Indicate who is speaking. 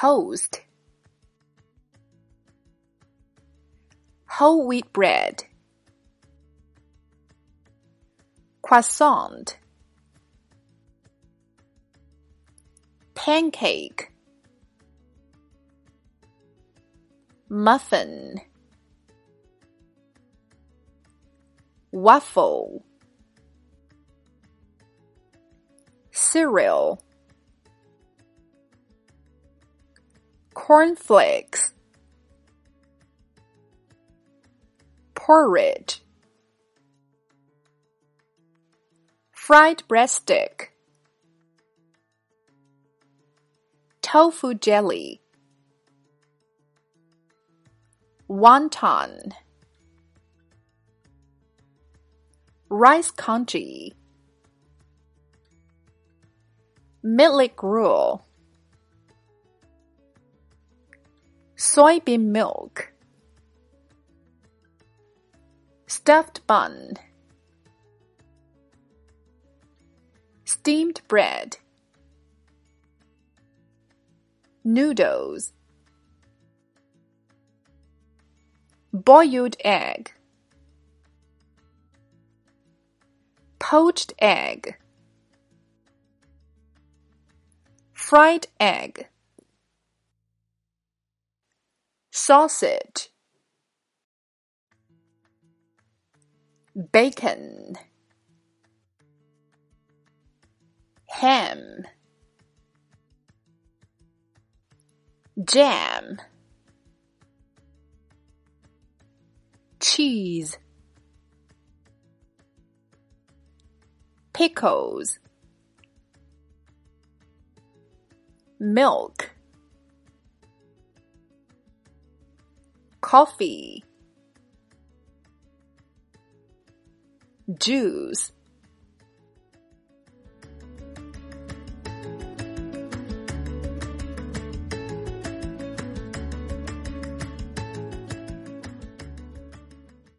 Speaker 1: toast. Whole wheat bread. Croissant. Pancake. Muffin. Waffle. Cereal cornflakes. Porridge. Fried breadstick. Tofu jelly. Wonton. Rice congee. Millet gruel soybean milk. Stuffed bun. Steamed bread. Noodles. Boiled egg. Poached egg. Fried egg sausage. Bacon. Ham. Jam. Cheese. Pickles. Milk coffee. Juice